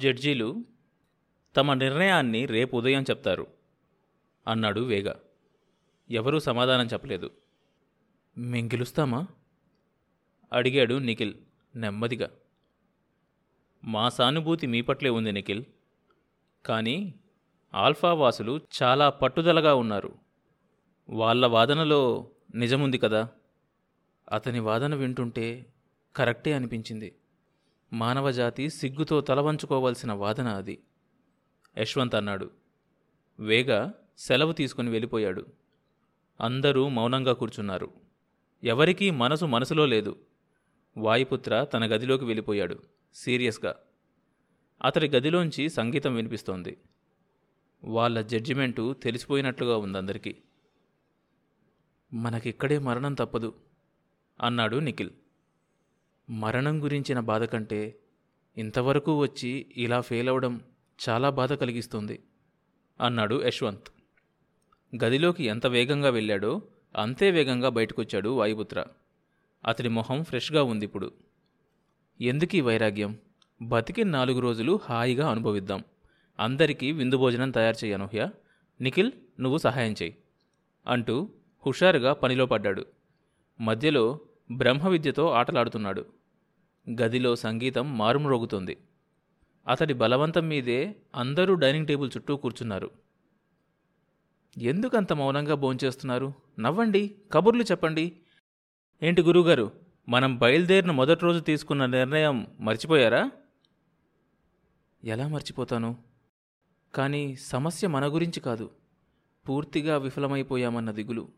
జడ్జీలు తమ నిర్ణయాన్ని రేపు ఉదయం చెప్తారు అన్నాడు వేగ. ఎవరూ సమాధానం చెప్పలేదు. మేం గెలుస్తామా? అడిగాడు నిఖిల్ నెమ్మదిగా. మా సానుభూతి మీ పట్లే ఉంది నిఖిల్ కానీ ఆల్ఫా వాసులు చాలా పట్టుదలగా ఉన్నారు. వాళ్ళ వాదనలో నిజముంది కదా? అతని వాదన వింటుంటే కరెక్టే అనిపించింది. మానవజాతి సిగ్గుతో తలవంచుకోవాల్సిన వాదన అది. యశ్వంత్ అన్నాడు. వేగ సెలవు తీసుకుని వెళ్ళిపోయాడు. అందరూ మౌనంగా కూర్చున్నారు. ఎవరికీ మనసు మనసులో లేదు. వాయుపుత్ర తన గదిలోకి వెళ్ళిపోయాడు. సీరియస్గా. అతడి గదిలోంచి సంగీతం వినిపిస్తోంది. వాళ్ళ జడ్జిమెంటు తెలిసిపోయినట్లుగా ఉందందరికీ మనకిక్కడే మరణం తప్పదు అన్నాడు నిఖిల్. మరణం గురించిన బాధ కంటే ఇంతవరకు వచ్చి ఇలా ఫెయిల్ అవడం చాలా బాధ కలిగిస్తుంది అన్నాడు యశ్వంత్. గదిలోకి ఎంత వేగంగా వెళ్ళాడో అంతే వేగంగా బయటకొచ్చాడు వాయుపుత్ర. అతడి మొహం ఫ్రెష్గా ఉంది ఇప్పుడు ఎందుకీ వైరాగ్యం? బతికి నాలుగు రోజులు హాయిగా అనుభవిద్దాం. అందరికీ విందు భోజనం తయారు చేయి అనూహ్య. నిఖిల్ నువ్వు సహాయం చేయి అంటూ హుషారుగా పనిలో పడ్డాడు. మధ్యలో బ్రహ్మ విద్యతో ఆటలాడుతున్నాడు. గదిలో సంగీతం మారుమ్రోగుతోంది. అతడి బలవంతం మీదే అందరూ డైనింగ్ టేబుల్ చుట్టూ కూర్చున్నారు. ఎందుకంత మౌనంగా భోంచేస్తున్నారు? నవ్వండి కబుర్లు చెప్పండి. ఏంటి గురుగారు మనం బయలుదేరిన మొదటి రోజు తీసుకున్న నిర్ణయం మర్చిపోయారా? ఎలా మర్చిపోతాను? కానీ సమస్య మన గురించి కాదు. పూర్తిగా విఫలమైపోయామన్న దిగులు.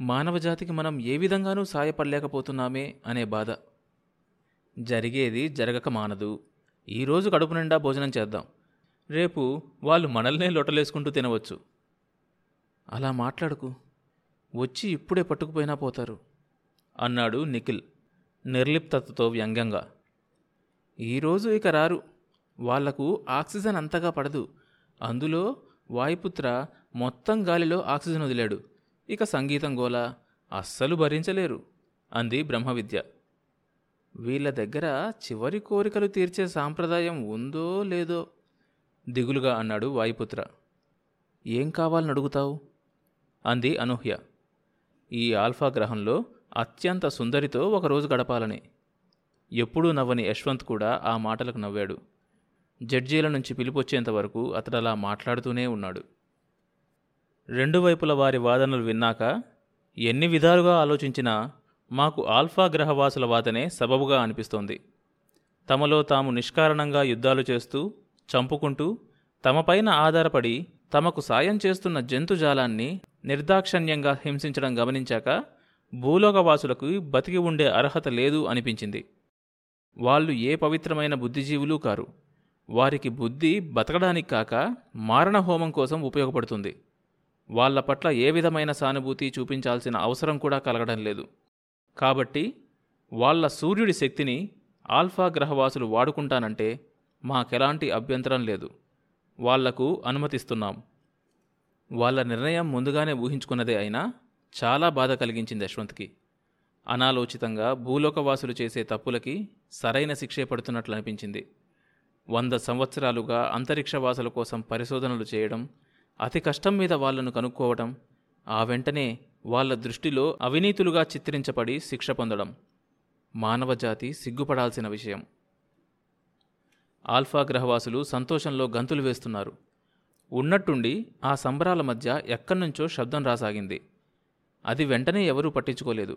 మానవజాతికి మనం ఏ విధంగానూ సాయపడలేకపోతున్నామే అనే బాధ. జరిగేది జరగక మానదు. ఈరోజు కడుపు నిండా భోజనం చేద్దాం. రేపు వాళ్ళు మనల్నే లొటలేసుకుంటూ తినవచ్చు. అలా మాట్లాడుకు. వచ్చి ఇప్పుడే పట్టుకుపోయినా పోతారు. అన్నాడు నిఖిల్ నిర్లిప్తతతో వ్యంగ్యంగా. ఈరోజు ఇక రారు. వాళ్ళకు ఆక్సిజన్ అంతగా పడదు. అందులో వాయుపుత్ర మొత్తం గాలిలో ఆక్సిజన్ వదిలాడు. ఇక సంగీతం గోల. అస్సలు భరించలేరు. అంది బ్రహ్మవిద్య. వీళ్ళ దగ్గర చివరి కోరికలు తీర్చే సాంప్రదాయం ఉందో లేదో దిగులుగా అన్నాడు వాయుపుత్ర. ఏం కావాలని అడుగుతావు? అంది అనూహ్య. ఈ ఆల్ఫా గ్రహంలో అత్యంత సుందరితో ఒకరోజు గడపాలని. ఎప్పుడూ నవ్వని యశ్వంత్ కూడా ఆ మాటలకు నవ్వాడు. జడ్జీల నుంచి పిలిపొచ్చేంత వరకు అతడలా మాట్లాడుతూనే ఉన్నాడు. రెండు వైపుల వారి వాదనలు విన్నాక ఎన్ని విధాలుగా ఆలోచించినా మాకు ఆల్ఫా గ్రహవాసుల వాదనే సబబుగా అనిపిస్తోంది. తమలో తాము నిష్కారణంగా యుద్ధాలు చేస్తూ చంపుకుంటూ తమపైన ఆధారపడి తమకు సాయం చేస్తున్న జంతుజాలాన్ని నిర్దాక్షణ్యంగా హింసించడం గమనించాక భూలోకవాసులకు బతికి ఉండే అర్హత లేదు అనిపించింది. వాళ్ళు ఏ పవిత్రమైన బుద్ధిజీవులు కారు. వారికి బుద్ధి బతకడానికి కాక మారణహోమం కోసం ఉపయోగపడుతుంది. వాళ్ళ పట్ల ఏ విధమైన సానుభూతి చూపించాల్సిన అవసరం కూడా కలగడం లేదు. కాబట్టి వాళ్ళ సూర్యుడి శక్తిని ఆల్ఫా గ్రహవాసులు వాడుకుంటానంటే మాకెలాంటి అభ్యంతరం లేదు. వాళ్ళకు అనుమతిస్తున్నాం. వాళ్ళ నిర్ణయం ముందుగానే ఊహించుకున్నదే అయినా చాలా బాధ కలిగించింది యశ్వంత్కి. అనాలోచితంగా భూలోకవాసులు చేసే తప్పులకి సరైన శిక్షే పడుతున్నట్లు అనిపించింది. వంద సంవత్సరాలుగా అంతరిక్షవాసుల కోసం పరిశోధనలు చేయడం అతి కష్టం మీద వాళ్ళను కనుక్కోవడం ఆ వెంటనే వాళ్ళ దృష్టిలో అవినీతులుగా చిత్రించబడి శిక్ష పొందడం మానవజాతి సిగ్గుపడాల్సిన విషయం. ఆల్ఫా గ్రహవాసులు సంతోషంలో గంతులు వేస్తున్నారు. ఉన్నట్టుండి ఆ సంబరాల మధ్య ఎక్కడ్నుంచో శబ్దం రాసాగింది. అది వెంటనే ఎవరూ పట్టించుకోలేదు.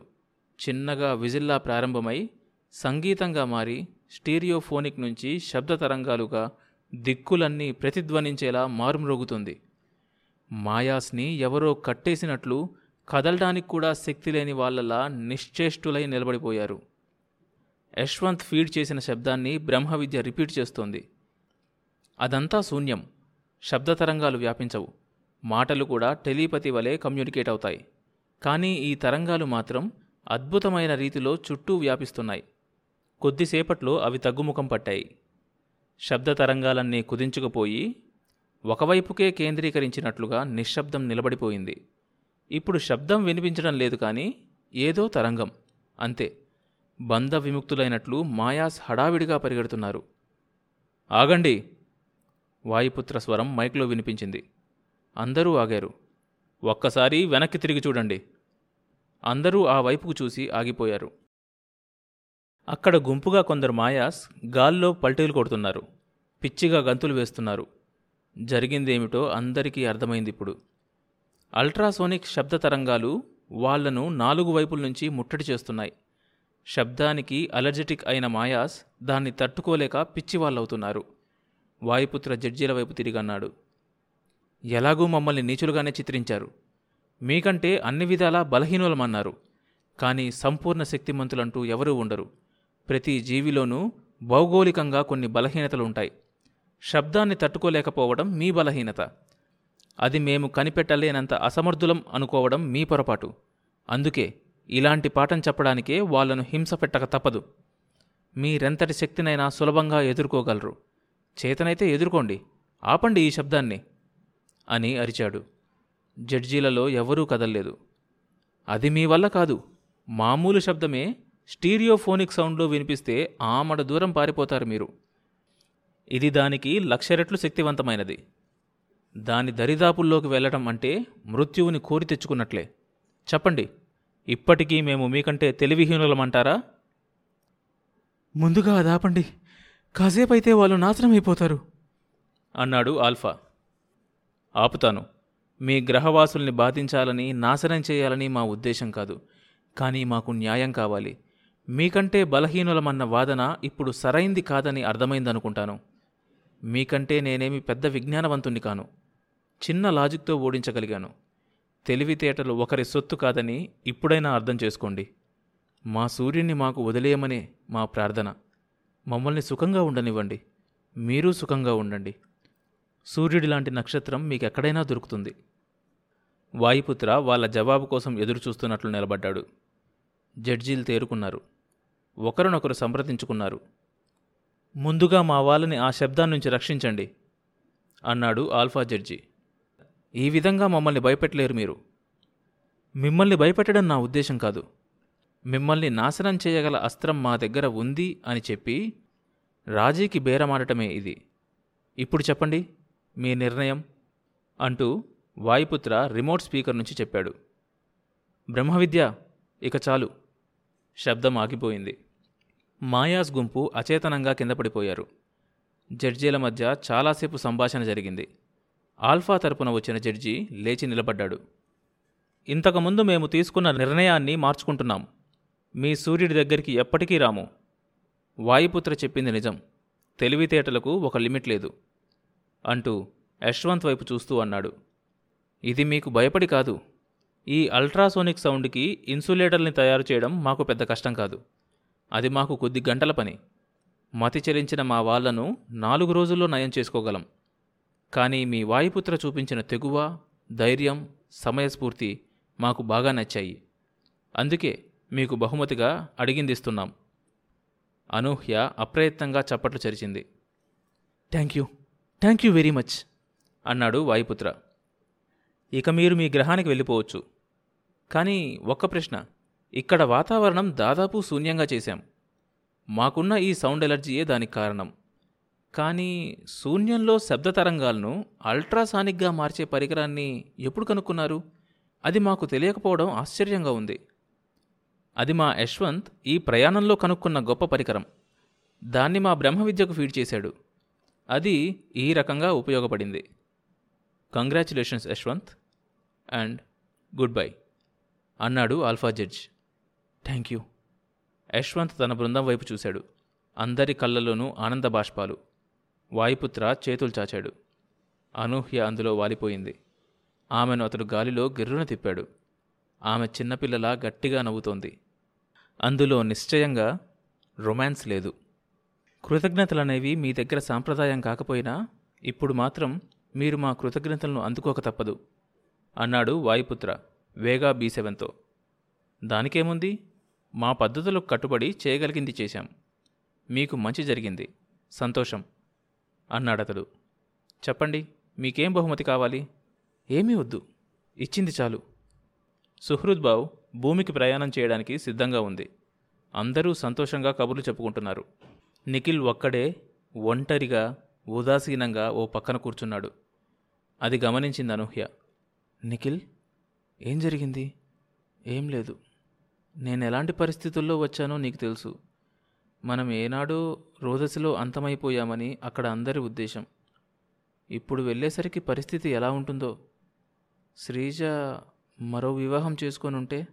చిన్నగా విజిల్లా ప్రారంభమై సంగీతంగా మారి స్టీరియోఫోనిక్ నుంచి శబ్ద తరంగాలుగా దిక్కులన్నీ ప్రతిధ్వనించేలా మారుమ్రోగుతుంది. మాయాస్ని ఎవరో కట్టేసినట్లు కదలడానికి కూడా శక్తి లేని వాళ్ళలా నిశ్చేష్టులై నిలబడిపోయారు. యశ్వంత్ ఫీడ్ చేసిన శబ్దాన్ని బ్రహ్మవిద్య రిపీట్ చేస్తోంది. అదంతా శూన్యం. శబ్ద తరంగాలు వ్యాపించవు. మాటలు కూడా టెలీపతి వలె కమ్యూనికేట్ అవుతాయి. కానీ ఈ తరంగాలు మాత్రం అద్భుతమైన రీతిలో చుట్టూ వ్యాపిస్తున్నాయి. కొద్దిసేపట్లో అవి తగ్గుముఖం పట్టాయి. శబ్ద తరంగాలన్నీ కుదించుకుపోయి ఒకవైపుకే కేంద్రీకరించినట్లుగా నిశ్శబ్దం నిలబడిపోయింది. ఇప్పుడు శబ్దం వినిపించడం లేదు కానీ ఏదో తరంగం అంతే. బంధ విముక్తులైనట్లు మాయాస్ హడావిడిగా పరిగెడుతున్నారు. ఆగండి. వాయుపుత్ర స్వరం మైక్లో వినిపించింది. అందరూ ఆగారు. ఒక్కసారి వెనక్కి తిరిగి చూడండి. అందరూ ఆ వైపుకు చూసి ఆగిపోయారు. అక్కడ గుంపుగా కొందరు మాయాస్ గాల్లో పల్టీలు కొడుతున్నారు. పిచ్చిగా గంతులు వేస్తున్నారు. జరిగిందేమిటో అందరికీ అర్థమైంది ఇప్పుడు. అల్ట్రాసోనిక్ శబ్ద తరంగాలు వాళ్ళను నాలుగు వైపుల నుంచి ముట్టడి చేస్తున్నాయి. శబ్దానికి అలర్జెటిక్ అయిన మాయాస్ దాన్ని తట్టుకోలేక పిచ్చివాళ్ళవుతున్నారు వాయుపుత్ర జడ్జీల వైపు తిరిగన్నాడు. ఎలాగూ మమ్మల్ని నీచులుగానే చిత్రించారు. మీకంటే అన్ని విధాలా బలహీనులమన్నారు. కానీ సంపూర్ణ శక్తిమంతులంటూ ఎవరూ ఉండరు. ప్రతి జీవిలోనూ భౌగోళికంగా కొన్ని బలహీనతలు ఉంటాయి శబ్దాన్ని తట్టుకోలేకపోవడం మీ బలహీనత. అది మేము కనిపెట్టలేనంత అసమర్థులం అనుకోవడం మీ పొరపాటు. అందుకే ఇలాంటి పాఠం చెప్పడానికే వాళ్ళను హింస పెట్టక తప్పదు. మీరెంతటి శక్తినైనా సులభంగా ఎదుర్కోగలరు. చేతనైతే ఎదుర్కోండి. ఆపండి ఈ శబ్దాన్ని అని అరిచాడు. జడ్జీలలో ఎవరూ కదల్లేదు. అది మీ వల్ల కాదు. మామూలు శబ్దమే స్టీరియోఫోనిక్ సౌండ్లో వినిపిస్తే ఆమడ దూరం పారిపోతారు మీరు. ఇది దానికి లక్ష రెట్లు శక్తివంతమైనది. దాని దరిదాపుల్లోకి వెళ్ళటం అంటే మృత్యువుని కోరి తెచ్చుకున్నట్లే. చెప్పండి ఇప్పటికీ మేము మీకంటే తెలివిహీనులమంటారా? ముందుగా అదాపండి. కాసేపైతే వాళ్ళు నాశనమైపోతారు. అన్నాడు ఆల్ఫా. ఆపుతాను. మీ గ్రహవాసుల్ని బాధించాలని నాశనం చేయాలని మా ఉద్దేశం కాదు. కానీ మాకు న్యాయం కావాలి. మీకంటే బలహీనులమన్న వాదన ఇప్పుడు సరైంది కాదని అర్థమైందనుకుంటాను. మీకంటే నేనేమి పెద్ద విజ్ఞానవంతుణ్ణి కాను. చిన్న లాజిక్తో ఓడించగలిగాను. తెలివితేటలు ఒకరి సొత్తు కాదని ఇప్పుడైనా అర్థం చేసుకోండి. మా సూర్యుణ్ణి మాకు వదిలేయమనే మా ప్రార్థన. మమ్మల్ని సుఖంగా ఉండనివ్వండి. మీరు సుఖంగా ఉండండి. సూర్యుడి లాంటి నక్షత్రం మీకెక్కడైనా దొరుకుతుంది. వాయుపుత్ర వాళ్ళ జవాబు కోసం ఎదురుచూస్తున్నట్లు నిలబడ్డాడు. జడ్జీలు తేరుకున్నారు. ఒకరినొకరు సంప్రదించుకున్నారు. ముందుగా మా వాళ్ళని ఆ శబ్దాన్నించి రక్షించండి అన్నాడు ఆల్ఫా జడ్జి. ఈ విధంగా మమ్మల్ని భయపెట్టలేరు మీరు. మిమ్మల్ని భయపెట్టడం నా ఉద్దేశం కాదు. మిమ్మల్ని నాశనం చేయగల అస్త్రం మా దగ్గర ఉంది అని చెప్పి రాజీకి బేరమాడటమే ఇది. ఇప్పుడు చెప్పండి మీ నిర్ణయం? అంటూ వాయుపుత్ర రిమోట్ స్పీకర్ నుంచి చెప్పాడు. బ్రహ్మవిద్య ఇక చాలు. శబ్దం ఆగిపోయింది. మాయాస్ గుంపు అచేతనంగా కింద పడిపోయారు. జడ్జీల మధ్య చాలాసేపు సంభాషణ జరిగింది. ఆల్ఫా తరపున వచ్చిన జడ్జి లేచి నిలబడ్డాడు. ఇంతకుముందు మేము తీసుకున్న నిర్ణయాన్ని మార్చుకుంటున్నాం. మీ సూర్యుడి దగ్గరికి ఎప్పటికీ రాము. వాయుపుత్ర చెప్పింది నిజం. తెలివితేటలకు ఒక లిమిట్ లేదు. అంటూ యశ్వంత్ వైపు చూస్తూ అన్నాడు. ఇది మీకు భయపడి కాదు. ఈ అల్ట్రాసోనిక్ సౌండ్కి ఇన్సులేటర్ని తయారు చేయడం మాకు పెద్ద కష్టం కాదు. అది మాకు కొద్ది గంటల పని. మతి చెలించిన మా వాళ్ళను నాలుగు రోజుల్లో నయం చేసుకోగలం. కానీ మీ వాయుపుత్ర చూపించిన తెగువ ధైర్యం సమయస్ఫూర్తి మాకు బాగా నచ్చాయి. అందుకే మీకు బహుమతిగా అడిగిందిస్తున్నాం. అనూహ్య అప్రయత్నంగా చప్పట్లు చరిచింది. Thank you. Thank you very much అన్నాడు వాయుపుత్ర. ఇక మీరు మీ గ్రహానికి వెళ్ళిపోవచ్చు. కానీ ఒక్క ప్రశ్న. ఇక్కడ వాతావరణం దాదాపు శూన్యంగా చేశాం. మాకున్న ఈ సౌండ్ ఎలర్జీయే దానికి కారణం. కానీ శూన్యంలో శబ్ద తరంగాలను అల్ట్రాసానిక్గా మార్చే పరికరాన్ని ఎప్పుడు కనుక్కున్నారు? అది మాకు తెలియకపోవడం ఆశ్చర్యంగా ఉంది. అది మా యశ్వంత్ ఈ ప్రయాణంలో కనుక్కున్న గొప్ప పరికరం. దాన్ని మా బ్రహ్మ విద్యకు ఫీడ్ చేశాడు. అది ఈ రకంగా ఉపయోగపడింది. Congratulations Yashwant and good bye అన్నాడు alpha judge. Thank you. Yashwant తన బృందం వైపు చూశాడు. అందరి కళ్ళలోనూ ఆనంద బాష్పాలు. వాయుపుత్ర చేతులు చాచాడు. అనూహ్య అందులో వాలిపోయింది. ఆమెను అతడు గాలిలో గిర్రున తిప్పాడు. ఆమె చిన్నపిల్లలా గట్టిగా నవ్వుతోంది. అందులో నిశ్చయంగా రొమాన్స్ లేదు. కృతజ్ఞతలనేవి మీ దగ్గర సాంప్రదాయం కాకపోయినా ఇప్పుడు మాత్రం మీరు మా కృతజ్ఞతలను అందుకోక తప్పదు అన్నాడు వాయుపుత్ర వేగా బీ సెవెన్తో. దానికేముంది? మా పద్ధతులకు కట్టుబడి చేయగలిగింది చేశాం. మీకు మంచి జరిగింది. సంతోషం. అన్నాడతడు. చెప్పండి మీకేం బహుమతి కావాలి? ఏమీ వద్దు. ఇచ్చింది చాలు. సుహృద్బావు భూమికి ప్రయాణం చేయడానికి సిద్ధంగా ఉంది. అందరూ సంతోషంగా కబుర్లు చెప్పుకుంటున్నారు. నిఖిల్ ఒక్కడే ఒంటరిగా ఉదాసీనంగా ఓ పక్కన కూర్చున్నాడు. అది గమనించింది అనూహ్య. నిఖిల్ ఏం జరిగింది? ఏం లేదు. నేను ఎలాంటి పరిస్థితుల్లో వచ్చానో నీకు తెలుసు. మనం ఏనాడో రోదసిలో అంతమైపోయామని అక్కడ అందరి ఉద్దేశం. ఇప్పుడు వెళ్ళేసరికి పరిస్థితి ఎలా ఉంటుందో? శ్రీజ మరో వివాహం చేసుకొని ఉంటే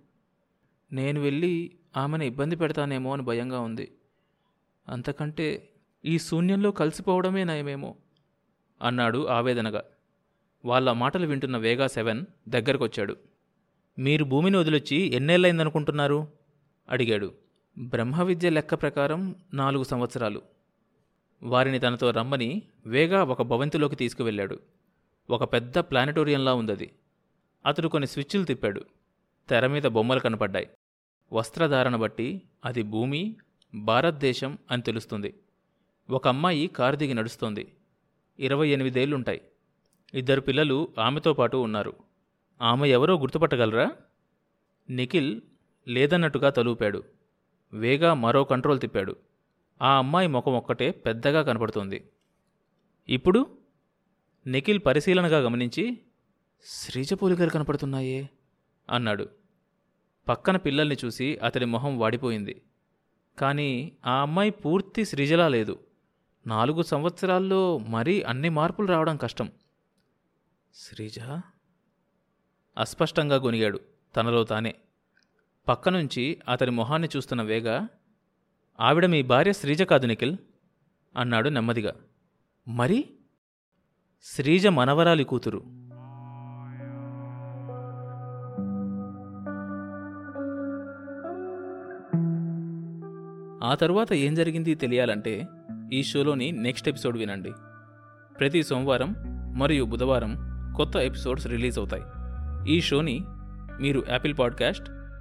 నేను వెళ్ళి ఆమెను ఇబ్బంది పెడతానేమో అని భయంగా ఉంది. అంతకంటే ఈ శూన్యంలో కలిసిపోవడమే నయమేమో? అన్నాడు ఆవేదనగా. వాళ్ళ మాటలు వింటున్న వేగా సెవెన్ దగ్గరకొచ్చాడు. మీరు భూమిని వదిలొచ్చి ఎన్నేళ్ళైందనుకుంటున్నారు అడిగాడు. బ్రహ్మ విద్య లెక్క ప్రకారం నాలుగు సంవత్సరాలు. వారిని తనతో రమ్మని వేగా ఒక భవంతిలోకి తీసుకువెళ్ళాడు. ఒక పెద్ద ప్లానటోరియంలా ఉందది. అతడు కొన్ని స్విచ్లు తిప్పాడు. తెర మీద బొమ్మలు కనపడ్డాయి. వస్త్రధారణ బట్టి అది భూమి భారతదేశం అని తెలుస్తుంది. ఒక అమ్మాయి కారు దిగి నడుస్తోంది. ఇరవై ఎనిమిదేళ్ళుంటాయి. ఇద్దరు పిల్లలు ఆమెతో పాటు ఉన్నారు. ఆమె ఎవరో గుర్తుపట్టగలరా? నిఖిల్ లేదన్నట్టుగా తలూపాడు. వేగా మరో కంట్రోల్ తిప్పాడు. ఆ అమ్మాయి ముఖం ఒక్కటే పెద్దగా కనపడుతోంది. ఇప్పుడు నిఖిల్ పరిశీలనగా గమనించి శ్రీజ పోలికలు కనపడుతున్నాయే అన్నాడు. పక్కన పిల్లల్ని చూసి అతడి మొహం వాడిపోయింది. కానీ ఆ అమ్మాయి పూర్తి శ్రీజలా లేదు. నాలుగు సంవత్సరాల్లో మరీ అన్ని మార్పులు రావడం కష్టం. శ్రీజ? అస్పష్టంగా గొనిగాడు తనలో తానే. పక్కనుంచి అతని మొహాన్ని చూస్తున్న వేగ ఆవిడ మీ భార్య శ్రీజ కాదు నిఖిల్ అన్నాడు నెమ్మదిగా. మరి? శ్రీజ మనవరాలి కూతురు. ఆ తరువాత ఏం జరిగింది తెలియాలంటే ఈ షోలోని నెక్స్ట్ ఎపిసోడ్ వినండి. ప్రతి సోమవారం మరియు బుధవారం కొత్త ఎపిసోడ్స్ రిలీజ్ అవుతాయి. ఈ షోని మీరు Apple podcast